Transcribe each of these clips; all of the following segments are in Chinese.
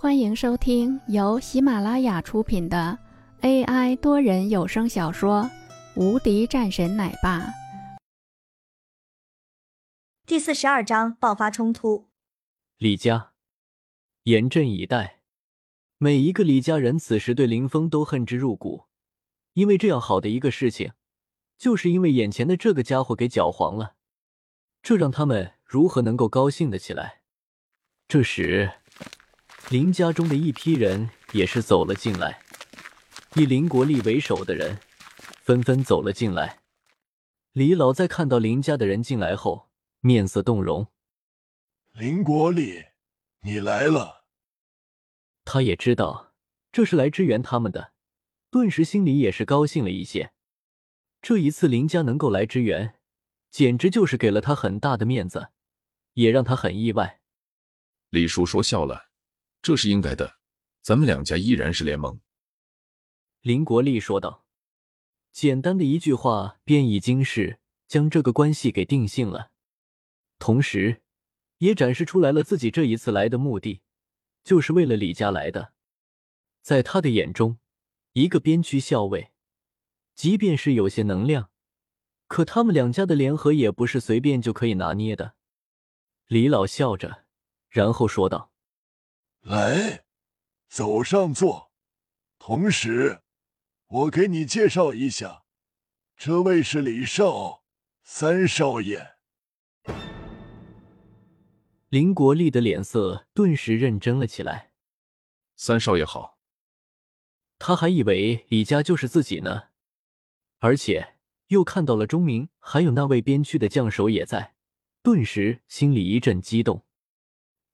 欢迎收听由喜马拉雅出品的 AI 多人有声小说《无敌战神奶爸》第四十二章爆发冲突。李家严阵以待，每一个李家人此时对林峰都恨之入骨，因为这样好的一个事情，就是因为眼前的这个家伙给搅黄了，这让他们如何能够高兴的起来？这时。林家中的一批人也是走了进来，以林国立为首的人纷纷走了进来。李老在看到林家的人进来后，面色动容。林国立，你来了。他也知道这是来支援他们的，顿时心里也是高兴了一些。这一次林家能够来支援，简直就是给了他很大的面子，也让他很意外。李叔说笑了。这是应该的，咱们两家依然是联盟。”林国立说道。简单的一句话，便已经是将这个关系给定性了，同时，也展示出来了自己这一次来的目的，就是为了李家来的。在他的眼中，一个边区校尉，即便是有些能量，可他们两家的联合也不是随便就可以拿捏的。李老笑着，然后说道。来，走上座。同时，我给你介绍一下，这位是李少三少爷。林国立的脸色顿时认真了起来。三少爷好。他还以为李家就是自己呢，而且又看到了钟明，还有那位边区的将手也在，顿时心里一阵激动。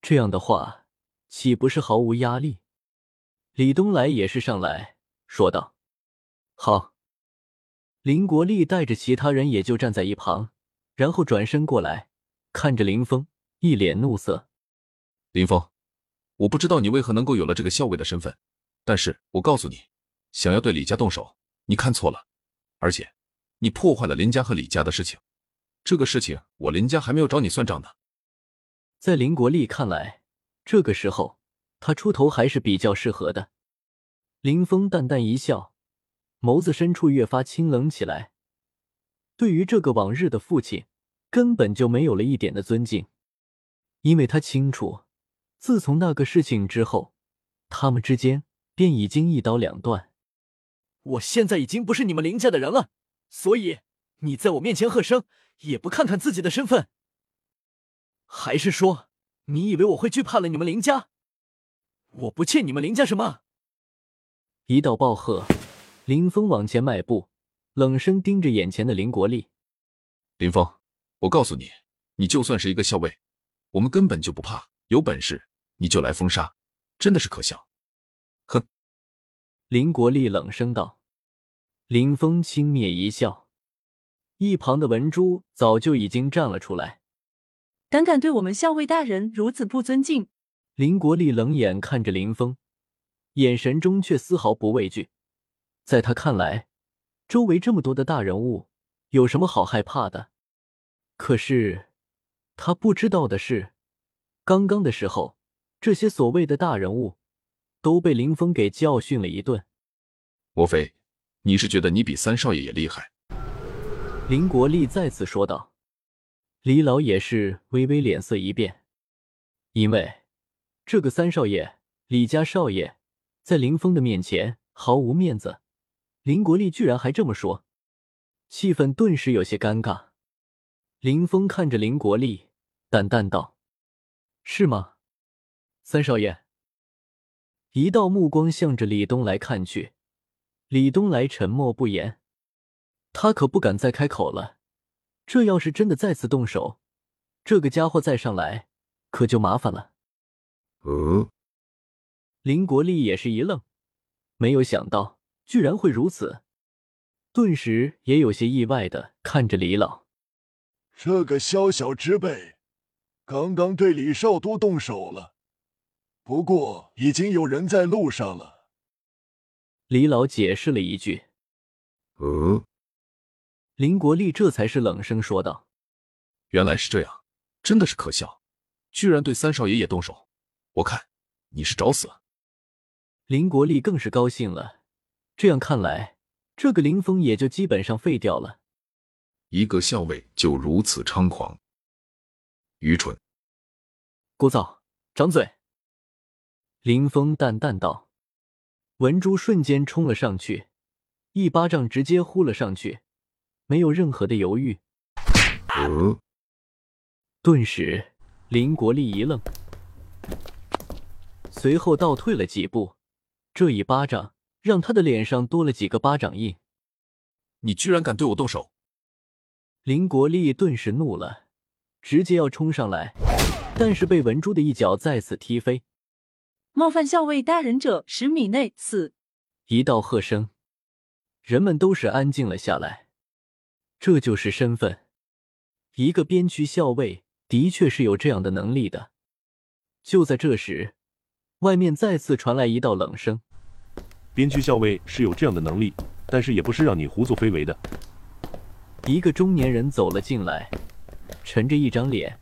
这样的话。岂不是毫无压力？李东来也是上来说道：“好。”林国立带着其他人也就站在一旁，然后转身过来看着林峰，一脸怒色：“林峰，我不知道你为何能够有了这个校尉的身份，但是我告诉你，想要对李家动手，你看错了。而且，你破坏了林家和李家的事情，这个事情我林家还没有找你算账呢。”在林国立看来。这个时候，他出头还是比较适合的。林峰淡淡一笑，眸子深处越发清冷起来。对于这个往日的父亲，根本就没有了一点的尊敬，因为他清楚，自从那个事情之后，他们之间便已经一刀两断。我现在已经不是你们林家的人了，所以你在我面前喝声，也不看看自己的身份，还是说？你以为我会惧怕了你们林家？我不欠你们林家什么！一道暴喝，林峰往前迈步，冷声盯着眼前的林国立。林峰，我告诉你，你就算是一个校尉，我们根本就不怕。有本事你就来封杀，真的是可笑！哼！林国立冷声道。林峰轻蔑一笑，一旁的文珠早就已经站了出来。胆敢对我们校尉大人如此不尊敬！林国立冷眼看着林峰，眼神中却丝毫不畏惧。在他看来，周围这么多的大人物，有什么好害怕的？可是他不知道的是，刚刚的时候，这些所谓的大人物都被林峰给教训了一顿。莫非你是觉得你比三少爷也厉害？林国立再次说道。李老也是微微脸色一变，因为这个三少爷李家少爷在林峰的面前毫无面子，林国立居然还这么说，气氛顿时有些尴尬。林峰看着林国立，淡淡道：“是吗，三少爷？”一道目光向着李东来看去，李东来沉默不言，他可不敢再开口了。这要是真的再次动手，这个家伙再上来，可就麻烦了。嗯，林国立也是一愣，没有想到居然会如此，顿时也有些意外的看着李老。这个宵小之辈，刚刚对李少都动手了，不过已经有人在路上了。李老解释了一句。嗯。林国立这才是冷声说道：“原来是这样，真的是可笑，居然对三少爷也动手。我看你是找死。林国立更是高兴了，这样看来，这个林峰也就基本上废掉了。一个校尉就如此猖狂，愚蠢，聒噪，掌嘴。林峰淡淡道。文珠瞬间冲了上去，一巴掌直接呼了上去，没有任何的犹豫。嗯，顿时，林国立一愣，随后倒退了几步。这一巴掌让他的脸上多了几个巴掌印。你居然敢对我动手！林国立顿时怒了，直接要冲上来，但是被文珠的一脚再次踢飞。冒犯校尉大人者，十米内死！一道喝声，人们都是安静了下来。这就是身份，一个边区校尉的确是有这样的能力的。就在这时，外面再次传来一道冷声：“边区校尉是有这样的能力，但是也不是让你胡作非为的。”一个中年人走了进来，沉着一张脸，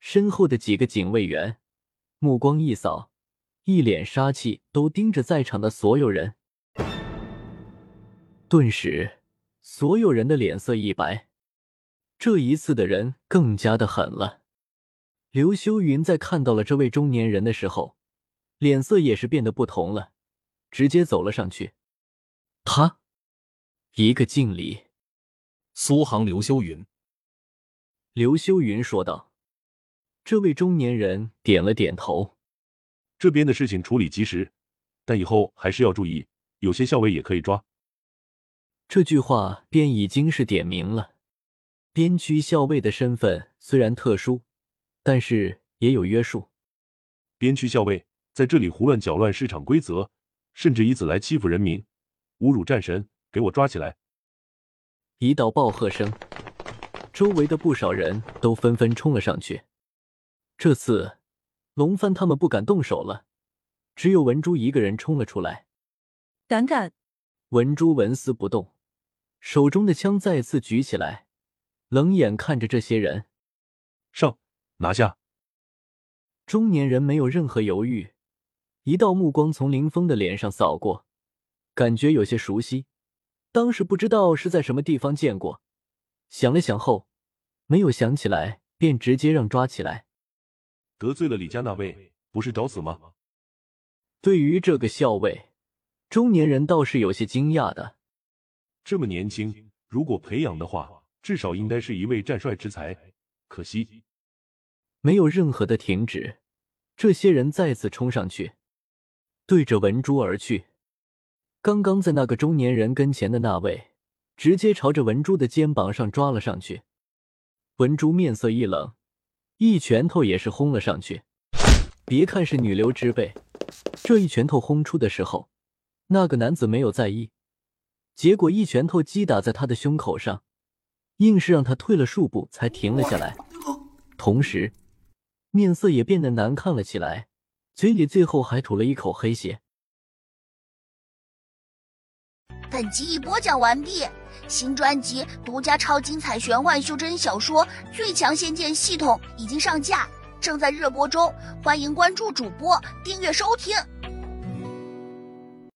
身后的几个警卫员目光一扫。一脸杀气，都盯着在场的所有人。顿时，所有人的脸色一白。这一次的人更加的狠了。刘修云在看到了这位中年人的时候，脸色也是变得不同了，直接走了上去。他，一个敬礼。苏杭刘修云。刘修云说道。这位中年人点了点头。这边的事情处理及时，但以后还是要注意，有些校尉也可以抓。这句话便已经是点明了，边区校尉的身份虽然特殊，但是也有约束。边区校尉在这里胡乱搅乱市场规则，甚至以此来欺负人民，侮辱战神，给我抓起来！一道暴喝声，周围的不少人都纷纷冲了上去。这次。龙帆他们不敢动手了，只有文珠一个人冲了出来。胆敢！文珠纹丝不动，手中的枪再次举起来，冷眼看着这些人。上，拿下！中年人没有任何犹豫，一道目光从林峰的脸上扫过，感觉有些熟悉，当时不知道是在什么地方见过。想了想后，没有想起来，便直接让抓起来。得罪了李家那位，不是找死吗？对于这个校尉，中年人倒是有些惊讶的。这么年轻，如果培养的话，至少应该是一位战帅之才。可惜，没有任何的停止。这些人再次冲上去，对着文珠而去。刚刚在那个中年人跟前的那位，直接朝着文珠的肩膀上抓了上去。文珠面色一冷。一拳头也是轰了上去，别看是女流之辈，这一拳头轰出的时候，那个男子没有在意，结果一拳头击打在他的胸口上，硬是让他退了数步才停了下来，同时面色也变得难看了起来，嘴里最后还吐了一口黑血。本集已播讲完毕，新专辑独家超精彩玄幻修真小说《最强仙剑系统》已经上架，正在热播中，欢迎关注主播，订阅收听。